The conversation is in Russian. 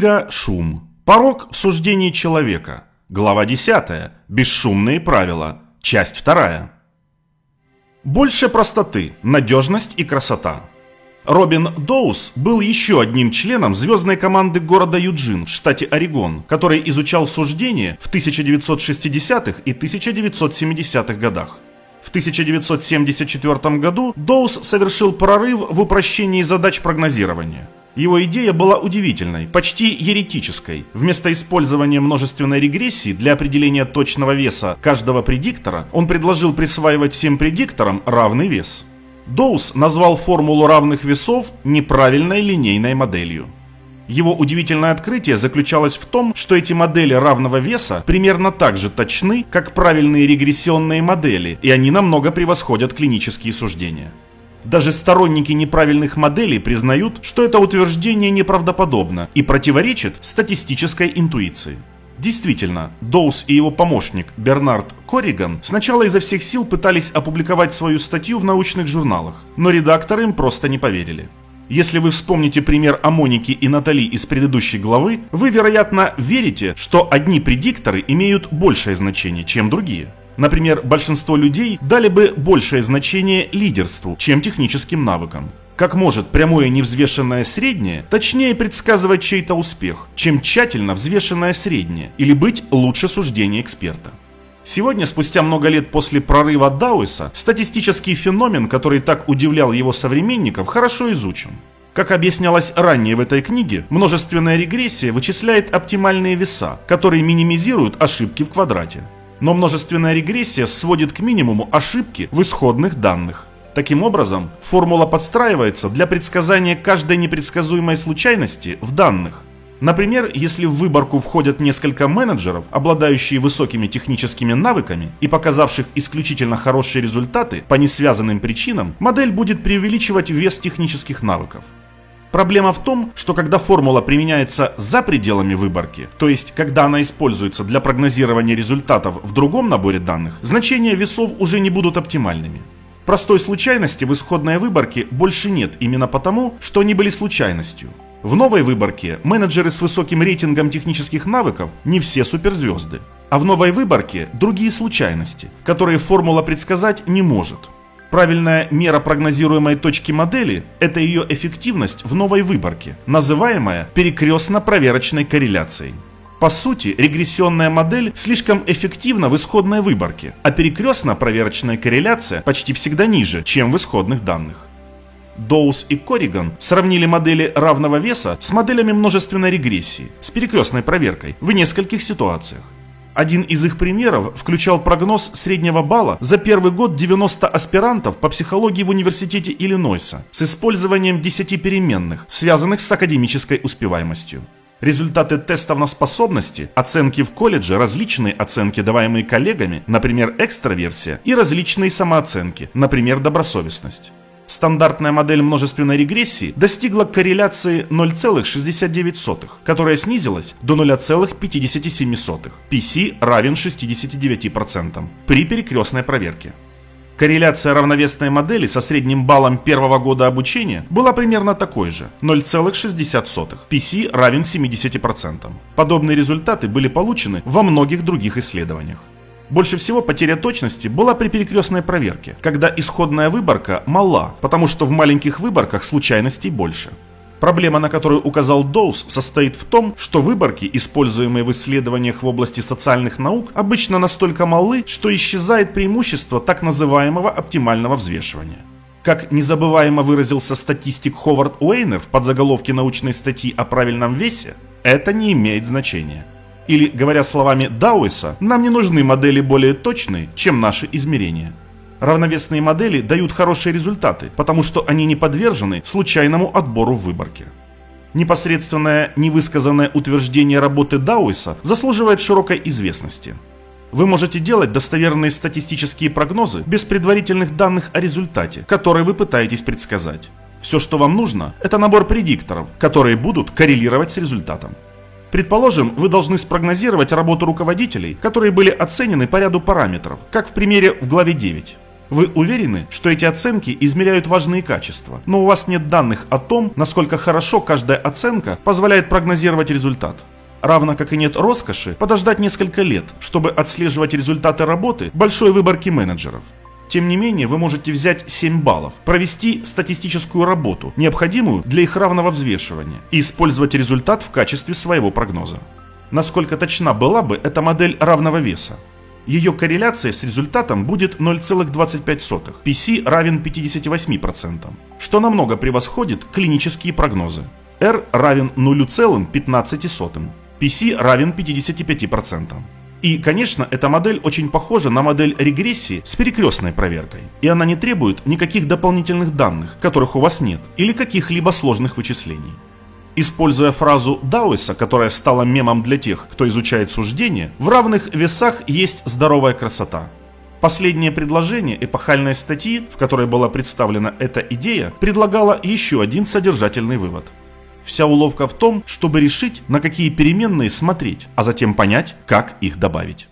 Книга «Шум». Порог в суждении человека. Глава 10. Бесшумные правила. Часть 2. Больше простоты, надежность и красота. Робин Доус был еще одним членом звездной команды города Юджин в штате Орегон, который изучал суждения в 1960-х и 1970-х годах. В 1974 году Доус совершил прорыв в упрощении задач прогнозирования – его идея была удивительной, почти еретической. Вместо использования множественной регрессии для определения точного веса каждого предиктора, он предложил присваивать всем предикторам равный вес. Доус назвал формулу равных весов неправильной линейной моделью. Его удивительное открытие заключалось в том, что эти модели равного веса примерно так же точны, как правильные регрессионные модели, и они намного превосходят клинические суждения. Даже сторонники неправильных моделей признают, что это утверждение неправдоподобно и противоречит статистической интуиции. Действительно, Доус и его помощник Бернард Корриган сначала изо всех сил пытались опубликовать свою статью в научных журналах, но редакторы им просто не поверили. Если вы вспомните пример о Монике и Натали из предыдущей главы, вы, вероятно, верите, что одни предикторы имеют большее значение, чем другие. Например, большинство людей дали бы большее значение лидерству, чем техническим навыкам. Как может прямое невзвешенное среднее точнее предсказывать чей-то успех, чем тщательно взвешенное среднее, или быть лучше суждения эксперта? Сегодня, спустя много лет после прорыва Дауэса, статистический феномен, который так удивлял его современников, хорошо изучен. Как объяснялось ранее в этой книге, множественная регрессия вычисляет оптимальные веса, которые минимизируют ошибки в квадрате но множественная регрессия сводит к минимуму ошибки в исходных данных. Таким образом, формула подстраивается для предсказания каждой непредсказуемой случайности в данных. Например, если в выборку входят несколько менеджеров, обладающие высокими техническими навыками и показавших исключительно хорошие результаты по несвязанным причинам, модель будет преувеличивать вес технических навыков. Проблема в том, что когда формула применяется за пределами выборки, то есть когда она используется для прогнозирования результатов в другом наборе данных, значения весов уже не будут оптимальными. Простой случайности в исходной выборке больше нет именно потому, что они были случайностью. В новой выборке менеджеры с высоким рейтингом технических навыков не все суперзвезды. А в новой выборке другие случайности, которые формула предсказать не может. Правильная мера прогнозируемой точки модели – это ее эффективность в новой выборке, называемая перекрестно-проверочной корреляцией. По сути, регрессионная модель слишком эффективна в исходной выборке, а перекрестно-проверочная корреляция почти всегда ниже, чем в исходных данных. Доус и Корриган сравнили модели равного веса с моделями множественной регрессии, с перекрестной проверкой, в нескольких ситуациях. Один из их примеров включал прогноз среднего балла за первый год 90 аспирантов по психологии в университете Иллинойса с использованием 10 переменных, связанных с академической успеваемостью. Результаты тестов на способности, оценки в колледже, различные оценки, даваемые коллегами, например, экстраверсия, и различные самооценки, например, добросовестность стандартная модель множественной регрессии достигла корреляции 0,69, которая снизилась до 0,57. PC равен 69% при перекрестной проверке. Корреляция равновесной модели со средним баллом первого года обучения была примерно такой же – 0,60. PC равен 70%. Подобные результаты были получены во многих других исследованиях. Больше всего потеря точности была при перекрестной проверке, когда исходная выборка мала, потому что в маленьких выборках случайностей больше. Проблема, на которую указал Доус, состоит в том, что выборки, используемые в исследованиях в области социальных наук, обычно настолько малы, что исчезает преимущество так называемого оптимального взвешивания. Как незабываемо выразился статистик Ховард Уэйнер в подзаголовке научной статьи о правильном весе, это не имеет значения. Или, говоря словами Дауэса, нам не нужны модели более точные, чем наши измерения. Равновесные модели дают хорошие результаты, потому что они не подвержены случайному отбору в выборке. Непосредственное невысказанное утверждение работы Дауэса заслуживает широкой известности. Вы можете делать достоверные статистические прогнозы без предварительных данных о результате, который вы пытаетесь предсказать. Все, что вам нужно, это набор предикторов, которые будут коррелировать с результатом. Предположим, вы должны спрогнозировать работу руководителей, которые были оценены по ряду параметров, как в примере в главе 9. Вы уверены, что эти оценки измеряют важные качества, но у вас нет данных о том, насколько хорошо каждая оценка позволяет прогнозировать результат. Равно как и нет роскоши подождать несколько лет, чтобы отслеживать результаты работы большой выборки менеджеров. Тем не менее, вы можете взять 7 баллов, провести статистическую работу, необходимую для их равного взвешивания, и использовать результат в качестве своего прогноза. Насколько точна была бы эта модель равного веса? Ее корреляция с результатом будет 0,25. PC равен 58%, что намного превосходит клинические прогнозы. R равен 0,15. PC равен 55%. И, конечно, эта модель очень похожа на модель регрессии с перекрестной проверкой. И она не требует никаких дополнительных данных, которых у вас нет, или каких-либо сложных вычислений. Используя фразу Дауэса, которая стала мемом для тех, кто изучает суждения, в равных весах есть здоровая красота. Последнее предложение эпохальной статьи, в которой была представлена эта идея, предлагало еще один содержательный вывод. Вся уловка в том, чтобы решить, на какие переменные смотреть, а затем понять, как их добавить.